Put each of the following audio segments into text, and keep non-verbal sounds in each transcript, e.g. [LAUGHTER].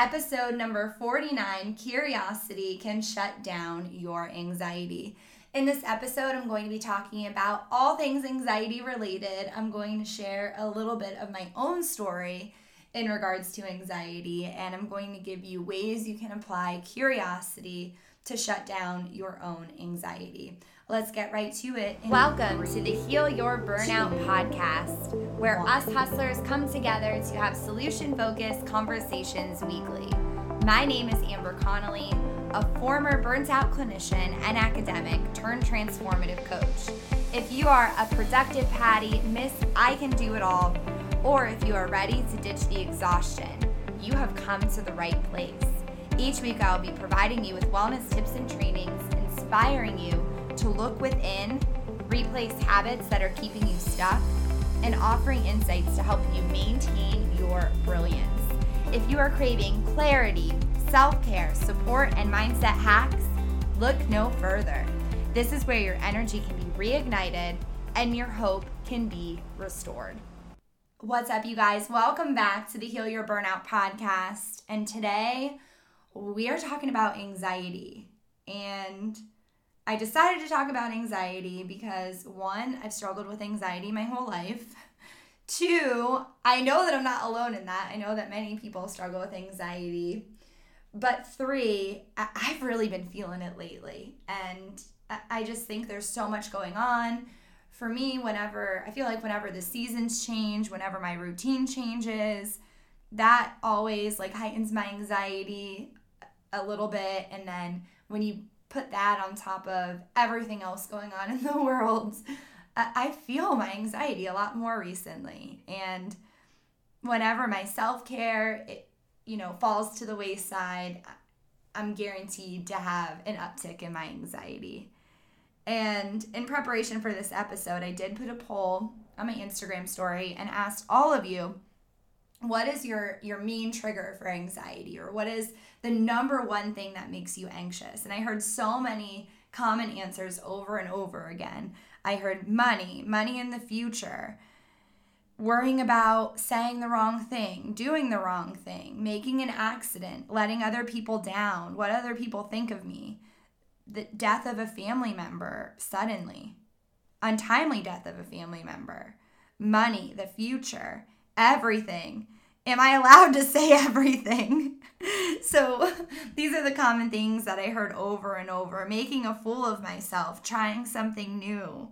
episode number 49 Curiosity Can Shut Down Your Anxiety. In this episode, I'm going to be talking about all things anxiety related. I'm going to share a little bit of my own story in regards to anxiety, and I'm going to give you ways you can apply curiosity to shut down your own anxiety. Let's get right to it. Welcome to the Heal Your Burnout podcast, where us hustlers come together to have solution focused conversations weekly. My name is Amber Connolly, a former burnt out clinician and academic turned transformative coach. If you are a productive Patty, Miss I Can Do It All, or if you are ready to ditch the exhaustion, you have come to the right place. Each week, I'll be providing you with wellness tips and trainings, inspiring you to look within, replace habits that are keeping you stuck, and offering insights to help you maintain your brilliance. If you are craving clarity, self care, support, and mindset hacks, look no further. This is where your energy can be reignited and your hope can be restored. What's up, you guys? Welcome back to the Heal Your Burnout podcast. And today we are talking about anxiety. And I decided to talk about anxiety because one, I've struggled with anxiety my whole life. [LAUGHS] Two, I know that I'm not alone in that. I know that many people struggle with anxiety. But three, I've really been feeling it lately. And I just think there's so much going on. For me, whenever I feel like whenever the seasons change, whenever my routine changes, that always like heightens my anxiety a little bit. And then when you put that on top of everything else going on [LAUGHS] in the world, I feel my anxiety a lot more recently. And whenever my self care, you know, falls to the wayside, I'm guaranteed to have an uptick in my anxiety. And in preparation for this episode, I did put a poll on my Instagram story and asked all of you what is your your main trigger for anxiety or what is the number one thing that makes you anxious? And i heard so many common answers over and over again. I heard money money in the future worrying about saying the wrong thing doing the wrong thing making an accident letting other people down what other people think of me the death of a family member suddenly untimely death of a family member money the future everything. Am I allowed to say [LAUGHS] everything? so, these are the common things that I heard over and over making a fool of myself, trying something new,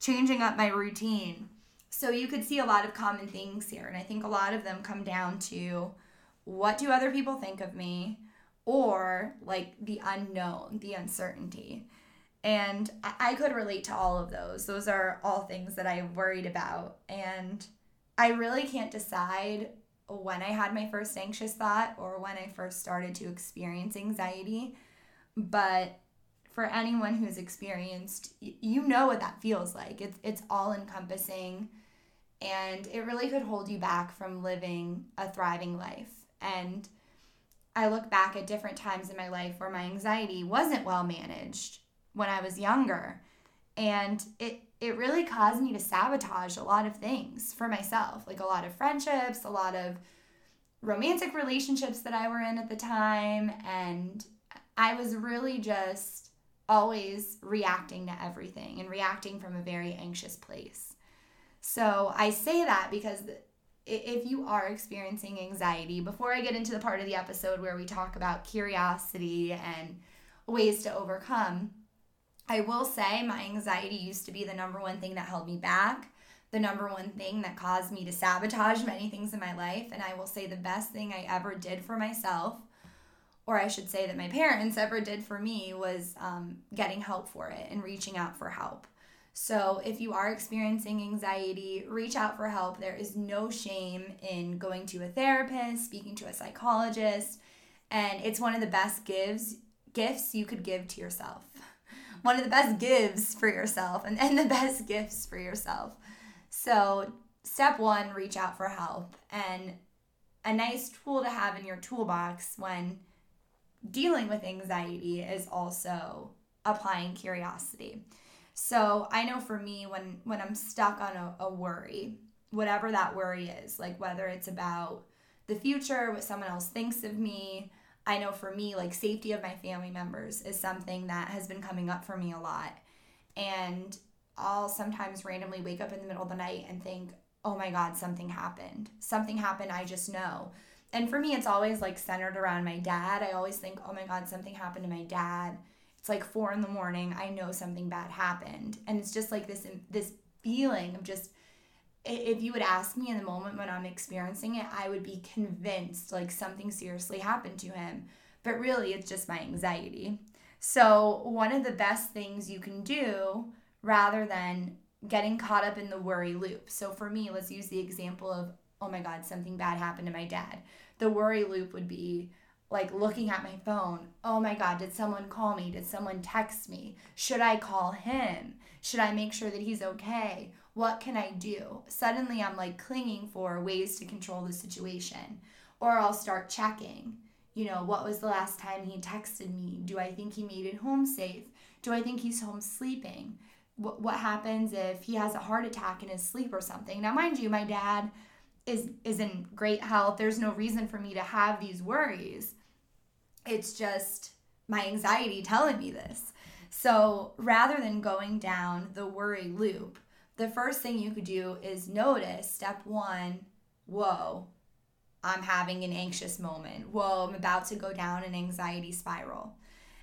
changing up my routine. So, you could see a lot of common things here. And I think a lot of them come down to what do other people think of me? Or like the unknown, the uncertainty. And I could relate to all of those. Those are all things that I worried about. And I really can't decide when I had my first anxious thought or when I first started to experience anxiety. But for anyone who's experienced, you know what that feels like. It's it's all encompassing and it really could hold you back from living a thriving life. And I look back at different times in my life where my anxiety wasn't well managed when I was younger. And it it really caused me to sabotage a lot of things for myself, like a lot of friendships, a lot of romantic relationships that I were in at the time. And I was really just always reacting to everything and reacting from a very anxious place. So I say that because if you are experiencing anxiety, before I get into the part of the episode where we talk about curiosity and ways to overcome, I will say my anxiety used to be the number one thing that held me back, the number one thing that caused me to sabotage many things in my life. And I will say the best thing I ever did for myself, or I should say that my parents ever did for me, was um, getting help for it and reaching out for help. So, if you are experiencing anxiety, reach out for help. There is no shame in going to a therapist, speaking to a psychologist, and it's one of the best gives gifts you could give to yourself one of the best gives for yourself and, and the best gifts for yourself. So, step one, reach out for help. And a nice tool to have in your toolbox when dealing with anxiety is also applying curiosity. So, I know for me, when, when I'm stuck on a, a worry, whatever that worry is, like whether it's about the future, what someone else thinks of me. I know for me, like safety of my family members is something that has been coming up for me a lot. And I'll sometimes randomly wake up in the middle of the night and think, oh my God, something happened. Something happened, I just know. And for me, it's always like centered around my dad. I always think, oh my God, something happened to my dad. It's like four in the morning. I know something bad happened. And it's just like this, this feeling of just, if you would ask me in the moment when I'm experiencing it, I would be convinced like something seriously happened to him. But really, it's just my anxiety. So, one of the best things you can do rather than getting caught up in the worry loop. So, for me, let's use the example of, oh my God, something bad happened to my dad. The worry loop would be like looking at my phone. Oh my God, did someone call me? Did someone text me? Should I call him? Should I make sure that he's okay? What can I do? Suddenly, I'm like clinging for ways to control the situation. Or I'll start checking. You know, what was the last time he texted me? Do I think he made it home safe? Do I think he's home sleeping? What, what happens if he has a heart attack in his sleep or something? Now, mind you, my dad is is in great health. There's no reason for me to have these worries. It's just my anxiety telling me this. So, rather than going down the worry loop, the first thing you could do is notice step 1, whoa, I'm having an anxious moment. Whoa, I'm about to go down an anxiety spiral.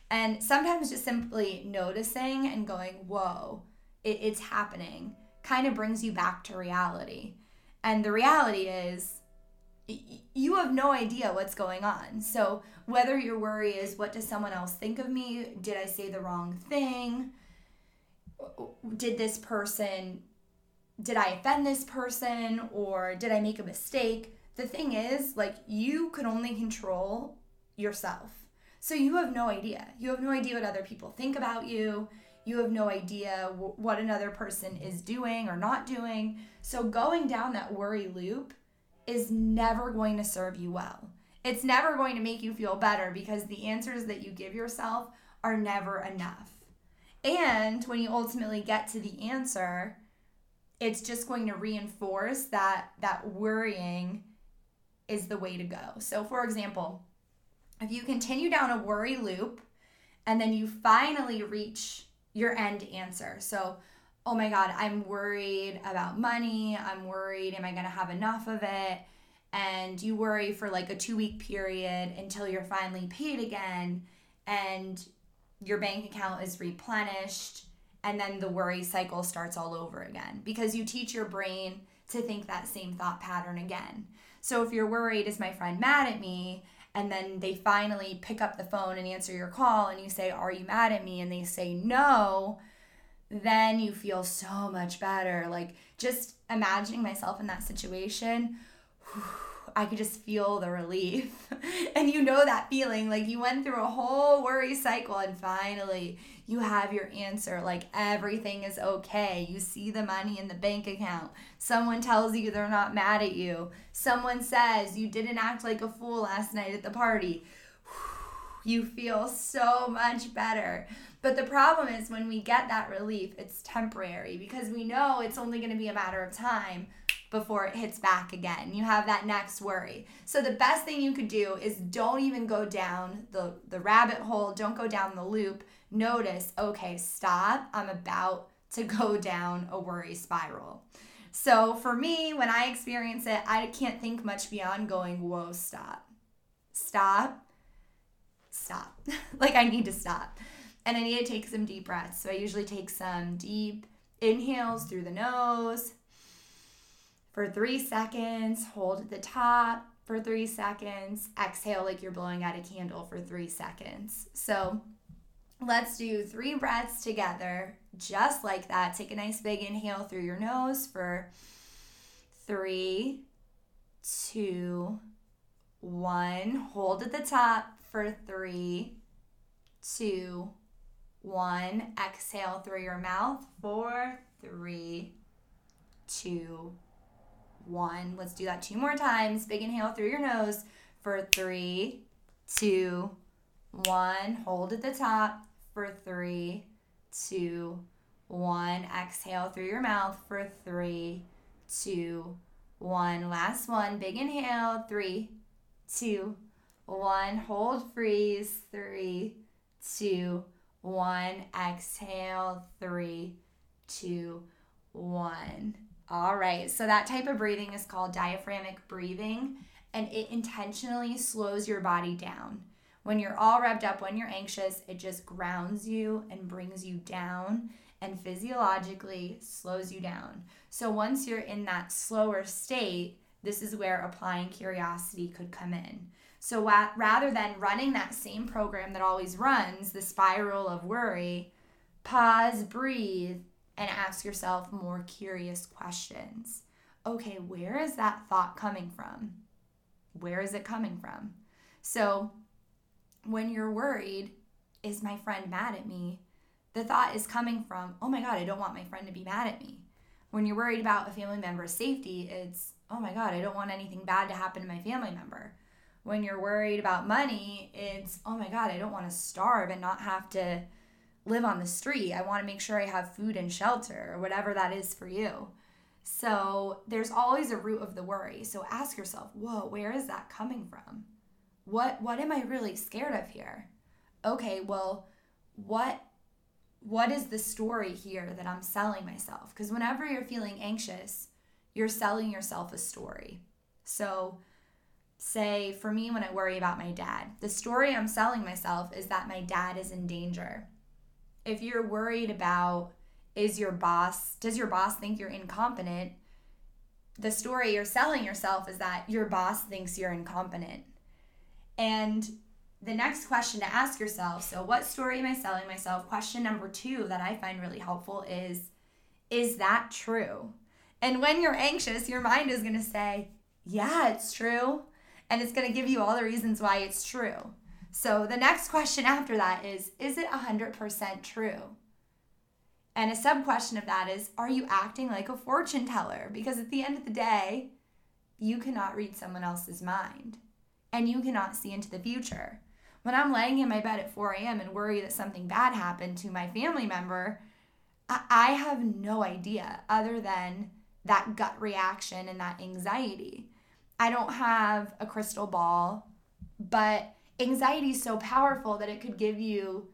And sometimes just simply noticing and going, whoa, it, it's happening, kind of brings you back to reality. And the reality is, you have no idea what's going on. So, whether your worry is, what does someone else think of me? Did I say the wrong thing? Did this person, did I offend this person? Or did I make a mistake? The thing is, like, you can only control yourself. So, you have no idea. You have no idea what other people think about you you have no idea what another person is doing or not doing. So going down that worry loop is never going to serve you well. It's never going to make you feel better because the answers that you give yourself are never enough. And when you ultimately get to the answer, it's just going to reinforce that that worrying is the way to go. So for example, if you continue down a worry loop and then you finally reach your end answer. So, oh my God, I'm worried about money. I'm worried, am I going to have enough of it? And you worry for like a two week period until you're finally paid again and your bank account is replenished. And then the worry cycle starts all over again because you teach your brain to think that same thought pattern again. So if you're worried, is my friend mad at me? and then they finally pick up the phone and answer your call and you say are you mad at me and they say no then you feel so much better like just imagining myself in that situation I could just feel the relief. [LAUGHS] and you know that feeling like you went through a whole worry cycle and finally you have your answer. Like everything is okay. You see the money in the bank account. Someone tells you they're not mad at you. Someone says you didn't act like a fool last night at the party. You feel so much better. But the problem is when we get that relief, it's temporary because we know it's only going to be a matter of time before it hits back again. You have that next worry. So the best thing you could do is don't even go down the, the rabbit hole, don't go down the loop. Notice, okay, stop. I'm about to go down a worry spiral. So for me, when I experience it, I can't think much beyond going, whoa, stop. Stop. Stop. [LAUGHS] like I need to stop. And I need to take some deep breaths. So I usually take some deep inhales through the nose for three seconds, hold at the top for three seconds, exhale like you're blowing out a candle for three seconds. So let's do three breaths together, just like that. Take a nice big inhale through your nose for three, two, one. Hold at the top for three, two, one. Exhale through your mouth. Four, three, two, one. Let's do that two more times. Big inhale through your nose for three, two, one. Hold at the top for three, two, one. Exhale through your mouth for three, two, one. Last one. Big inhale. Three, two, one. Hold, freeze, three, two, one. Exhale, three, two, one. All right, so that type of breathing is called diaphragmic breathing, and it intentionally slows your body down. When you're all revved up, when you're anxious, it just grounds you and brings you down and physiologically slows you down. So once you're in that slower state, this is where applying curiosity could come in. So rather than running that same program that always runs, the spiral of worry, pause, breathe, and ask yourself more curious questions. Okay, where is that thought coming from? Where is it coming from? So, when you're worried, is my friend mad at me? The thought is coming from, oh my God, I don't want my friend to be mad at me. When you're worried about a family member's safety, it's, oh my God, I don't want anything bad to happen to my family member. When you're worried about money, it's, oh my God, I don't want to starve and not have to live on the street. I want to make sure I have food and shelter or whatever that is for you. So there's always a root of the worry. So ask yourself, whoa, where is that coming from? What what am I really scared of here? Okay, well, what what is the story here that I'm selling myself? Because whenever you're feeling anxious, you're selling yourself a story. So say for me when I worry about my dad, the story I'm selling myself is that my dad is in danger. If you're worried about is your boss does your boss think you're incompetent? The story you're selling yourself is that your boss thinks you're incompetent. And the next question to ask yourself so what story am i selling myself? Question number two that i find really helpful is is that true? And when you're anxious your mind is going to say yeah it's true and it's going to give you all the reasons why it's true so the next question after that is Is it 100% true? And a sub question of that is Are you acting like a fortune teller? Because at the end of the day, you cannot read someone else's mind and you cannot see into the future. When I'm laying in my bed at 4 a.m. and worry that something bad happened to my family member, I have no idea other than that gut reaction and that anxiety. I don't have a crystal ball, but anxiety is so powerful that it could give you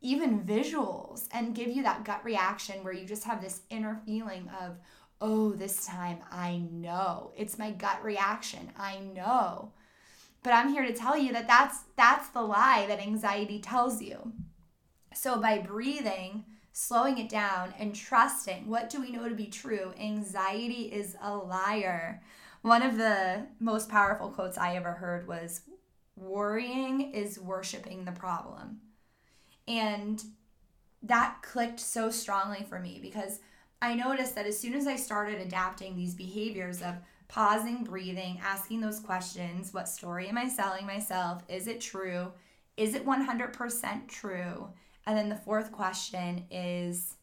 even visuals and give you that gut reaction where you just have this inner feeling of, oh, this time I know. It's my gut reaction. I know. But I'm here to tell you that that's that's the lie that anxiety tells you. So by breathing, slowing it down and trusting, what do we know to be true? Anxiety is a liar. One of the most powerful quotes I ever heard was worrying is worshiping the problem. And that clicked so strongly for me because I noticed that as soon as I started adapting these behaviors of pausing, breathing, asking those questions what story am I selling myself? Is it true? Is it 100% true? And then the fourth question is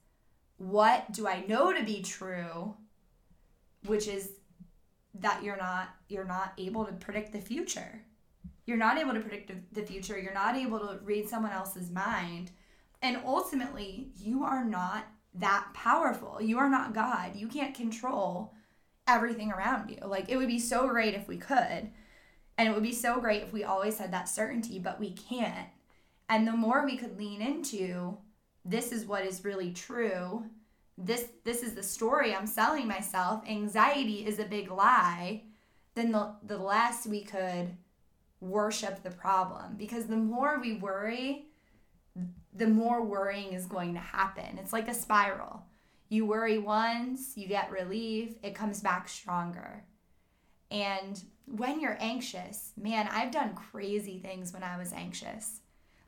what do I know to be true? Which is that you're not you're not able to predict the future. You're not able to predict the future. You're not able to read someone else's mind. And ultimately, you are not that powerful. You are not God. You can't control everything around you. Like, it would be so great if we could. And it would be so great if we always had that certainty, but we can't. And the more we could lean into this is what is really true. This this is the story I'm selling myself. Anxiety is a big lie. Then the the less we could worship the problem because the more we worry, the more worrying is going to happen. It's like a spiral. You worry once, you get relief, it comes back stronger. And when you're anxious, man, I've done crazy things when I was anxious.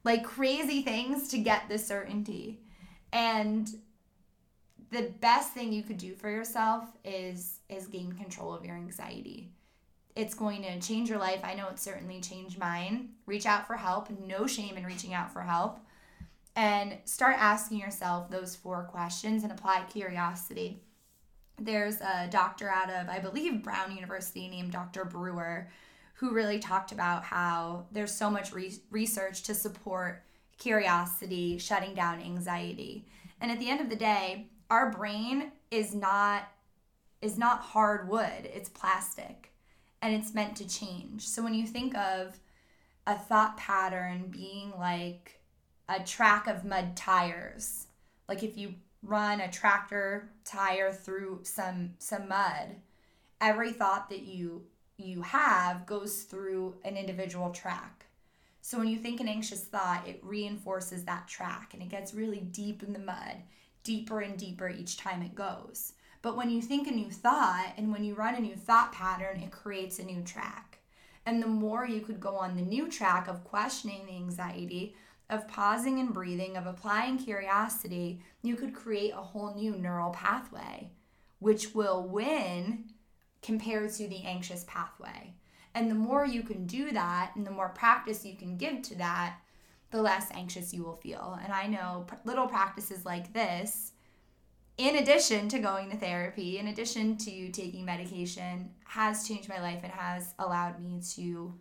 Like crazy things to get the certainty. And the best thing you could do for yourself is is gain control of your anxiety it's going to change your life. I know it certainly changed mine. Reach out for help. No shame in reaching out for help. And start asking yourself those four questions and apply curiosity. There's a doctor out of, I believe, Brown University named Dr. Brewer who really talked about how there's so much re- research to support curiosity, shutting down anxiety. And at the end of the day, our brain is not is not hard wood, it's plastic and it's meant to change. So when you think of a thought pattern being like a track of mud tires, like if you run a tractor tire through some some mud, every thought that you you have goes through an individual track. So when you think an anxious thought, it reinforces that track and it gets really deep in the mud, deeper and deeper each time it goes. But when you think a new thought and when you run a new thought pattern, it creates a new track. And the more you could go on the new track of questioning the anxiety, of pausing and breathing, of applying curiosity, you could create a whole new neural pathway, which will win compared to the anxious pathway. And the more you can do that and the more practice you can give to that, the less anxious you will feel. And I know little practices like this in addition to going to therapy, in addition to taking medication, has changed my life and has allowed me to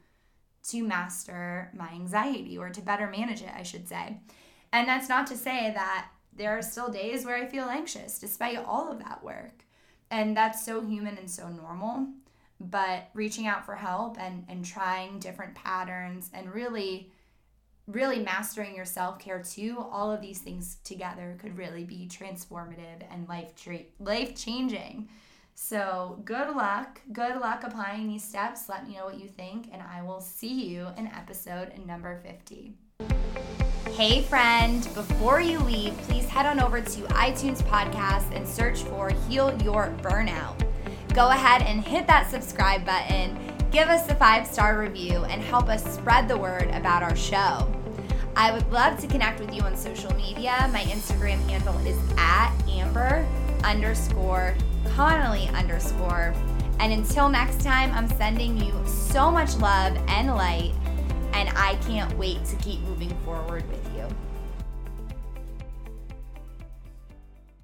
to master my anxiety or to better manage it, I should say. And that's not to say that there are still days where I feel anxious despite all of that work. And that's so human and so normal. But reaching out for help and, and trying different patterns and really really mastering your self-care too all of these things together could really be transformative and life tra- life changing so good luck good luck applying these steps let me know what you think and i will see you in episode number 50 Hey, friend, before you leave, please head on over to iTunes Podcast and search for Heal Your Burnout. Go ahead and hit that subscribe button, give us a five star review, and help us spread the word about our show. I would love to connect with you on social media. My Instagram handle is at Amber underscore Connolly underscore. And until next time, I'm sending you so much love and light, and I can't wait to keep moving forward with you.